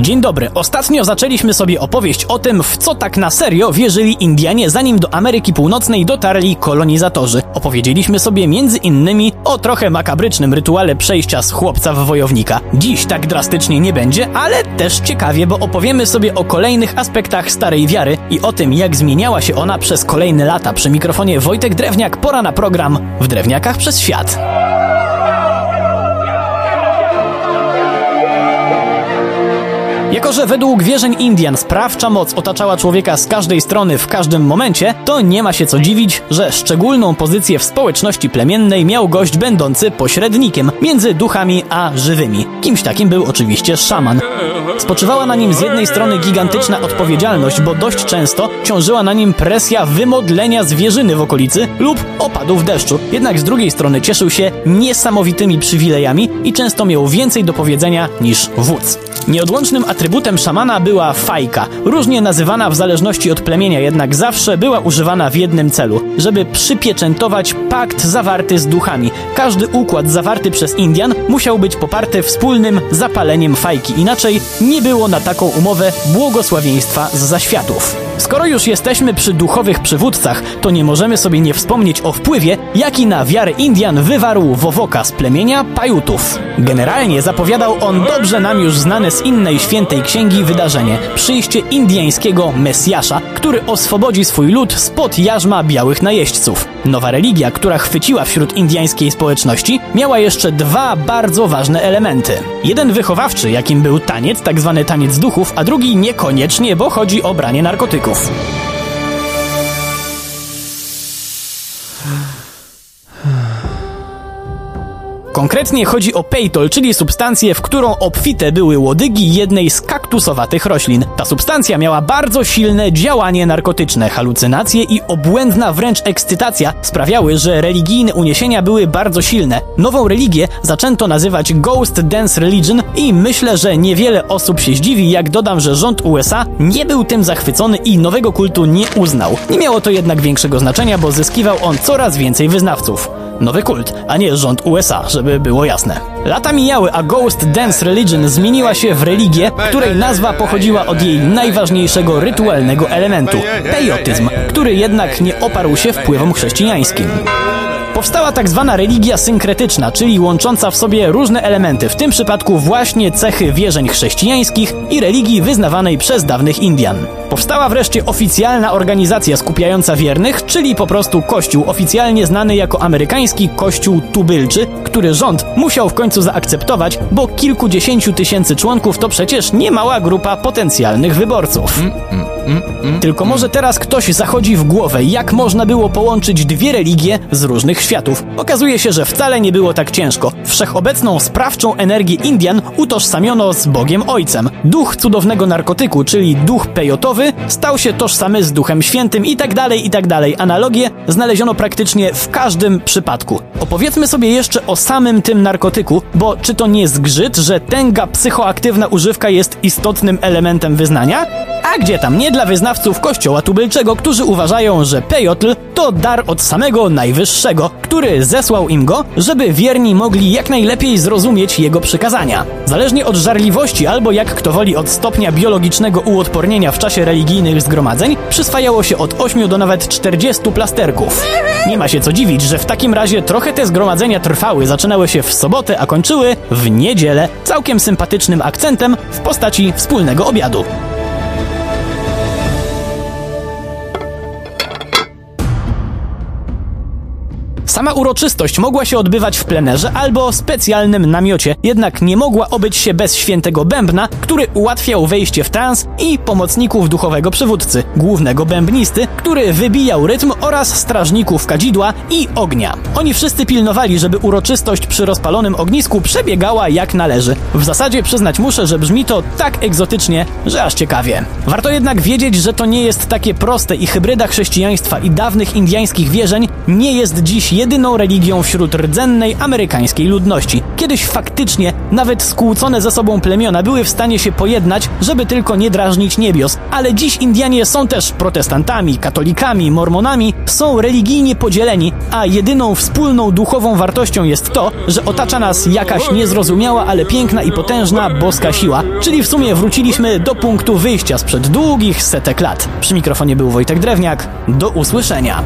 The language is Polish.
Dzień dobry. Ostatnio zaczęliśmy sobie opowieść o tym, w co tak na serio wierzyli Indianie, zanim do Ameryki Północnej dotarli kolonizatorzy. Opowiedzieliśmy sobie między innymi o trochę makabrycznym rytuale przejścia z chłopca w wojownika. Dziś tak drastycznie nie będzie, ale też ciekawie, bo opowiemy sobie o kolejnych aspektach starej wiary i o tym, jak zmieniała się ona przez kolejne lata. Przy mikrofonie Wojtek Drewniak, pora na program w Drewniakach przez świat. Jako, że według wierzeń Indian sprawcza moc otaczała człowieka z każdej strony w każdym momencie, to nie ma się co dziwić, że szczególną pozycję w społeczności plemiennej miał gość będący pośrednikiem między duchami a żywymi. Kimś takim był oczywiście szaman. Spoczywała na nim z jednej strony gigantyczna odpowiedzialność, bo dość często ciążyła na nim presja wymodlenia zwierzyny w okolicy lub opadów deszczu. Jednak z drugiej strony cieszył się niesamowitymi przywilejami i często miał więcej do powiedzenia niż wódz. Nieodłącznym atrybutem szamana była fajka, różnie nazywana w zależności od plemienia, jednak zawsze była używana w jednym celu, żeby przypieczętować pakt zawarty z duchami. Każdy układ zawarty przez Indian musiał być poparty wspólnym zapaleniem fajki, inaczej nie było na taką umowę błogosławieństwa z zaświatów. Skoro już jesteśmy przy duchowych przywódcach, to nie możemy sobie nie wspomnieć o wpływie, jaki na wiarę Indian wywarł Wowoka z plemienia Pajutów. Generalnie zapowiadał on dobrze nam już znane z innej świętej księgi wydarzenie przyjście indyjskiego Mesjasza, który oswobodzi swój lud spod jarzma białych najeźdźców. Nowa religia, która chwyciła wśród indyjskiej społeczności, miała jeszcze dwa bardzo ważne elementy. Jeden wychowawczy, jakim był taniec, tak zwany taniec duchów, a drugi niekoniecznie, bo chodzi o branie narkotyków. Go. Konkretnie chodzi o pejtol, czyli substancję, w którą obfite były łodygi jednej z kaktusowatych roślin. Ta substancja miała bardzo silne działanie narkotyczne, halucynacje i obłędna wręcz ekscytacja sprawiały, że religijne uniesienia były bardzo silne. Nową religię zaczęto nazywać Ghost Dance Religion i myślę, że niewiele osób się zdziwi, jak dodam, że rząd USA nie był tym zachwycony i nowego kultu nie uznał. Nie miało to jednak większego znaczenia, bo zyskiwał on coraz więcej wyznawców nowy kult, a nie rząd USA, żeby było jasne. Lata mijały, a Ghost Dance Religion zmieniła się w religię, której nazwa pochodziła od jej najważniejszego rytualnego elementu pejotyzm, który jednak nie oparł się wpływom chrześcijańskim. Powstała tak zwana religia synkretyczna, czyli łącząca w sobie różne elementy, w tym przypadku właśnie cechy wierzeń chrześcijańskich i religii wyznawanej przez dawnych Indian. Powstała wreszcie oficjalna organizacja skupiająca wiernych, czyli po prostu Kościół, oficjalnie znany jako amerykański Kościół Tubylczy, który rząd musiał w końcu zaakceptować, bo kilkudziesięciu tysięcy członków to przecież niemała grupa potencjalnych wyborców. Tylko może teraz ktoś zachodzi w głowę, jak można było połączyć dwie religie z różnych światów. Okazuje się, że wcale nie było tak ciężko. Wszechobecną sprawczą energię Indian utożsamiono z Bogiem Ojcem. Duch cudownego narkotyku, czyli duch pejotowy, stał się tożsamy z Duchem Świętym i tak dalej, i tak dalej. Analogie znaleziono praktycznie w każdym przypadku. Opowiedzmy sobie jeszcze o samym tym narkotyku, bo czy to nie zgrzyt, że tęga psychoaktywna używka jest istotnym elementem wyznania? A gdzie tam nie dla wyznawców kościoła tubylczego, którzy uważają, że pejotl to dar od samego najwyższego, który zesłał im go, żeby wierni mogli jak najlepiej zrozumieć jego przykazania. Zależnie od żarliwości albo jak kto woli od stopnia biologicznego uodpornienia w czasie religijnych zgromadzeń, przyswajało się od 8 do nawet 40 plasterków. Nie ma się co dziwić, że w takim razie trochę te zgromadzenia trwały, zaczynały się w sobotę, a kończyły w niedzielę, całkiem sympatycznym akcentem w postaci wspólnego obiadu. Sama uroczystość mogła się odbywać w plenerze albo specjalnym namiocie, jednak nie mogła obyć się bez świętego bębna, który ułatwiał wejście w trans i pomocników duchowego przywódcy, głównego bębnisty, który wybijał rytm oraz strażników kadzidła i ognia. Oni wszyscy pilnowali, żeby uroczystość przy rozpalonym ognisku przebiegała jak należy. W zasadzie przyznać muszę, że brzmi to tak egzotycznie, że aż ciekawie. Warto jednak wiedzieć, że to nie jest takie proste i hybryda chrześcijaństwa i dawnych indiańskich wierzeń nie jest dziś jedyną religią wśród rdzennej amerykańskiej ludności. Kiedyś faktycznie nawet skłócone ze sobą plemiona były w stanie się pojednać, żeby tylko nie drażnić niebios, ale dziś Indianie są też protestantami, katolikami, mormonami, są religijnie podzieleni, a jedyną wspólną duchową wartością jest to, że otacza nas jakaś niezrozumiała, ale piękna i potężna boska siła, czyli w sumie wróciliśmy do punktu wyjścia sprzed długich setek lat. Przy mikrofonie był Wojtek Drewniak. Do usłyszenia.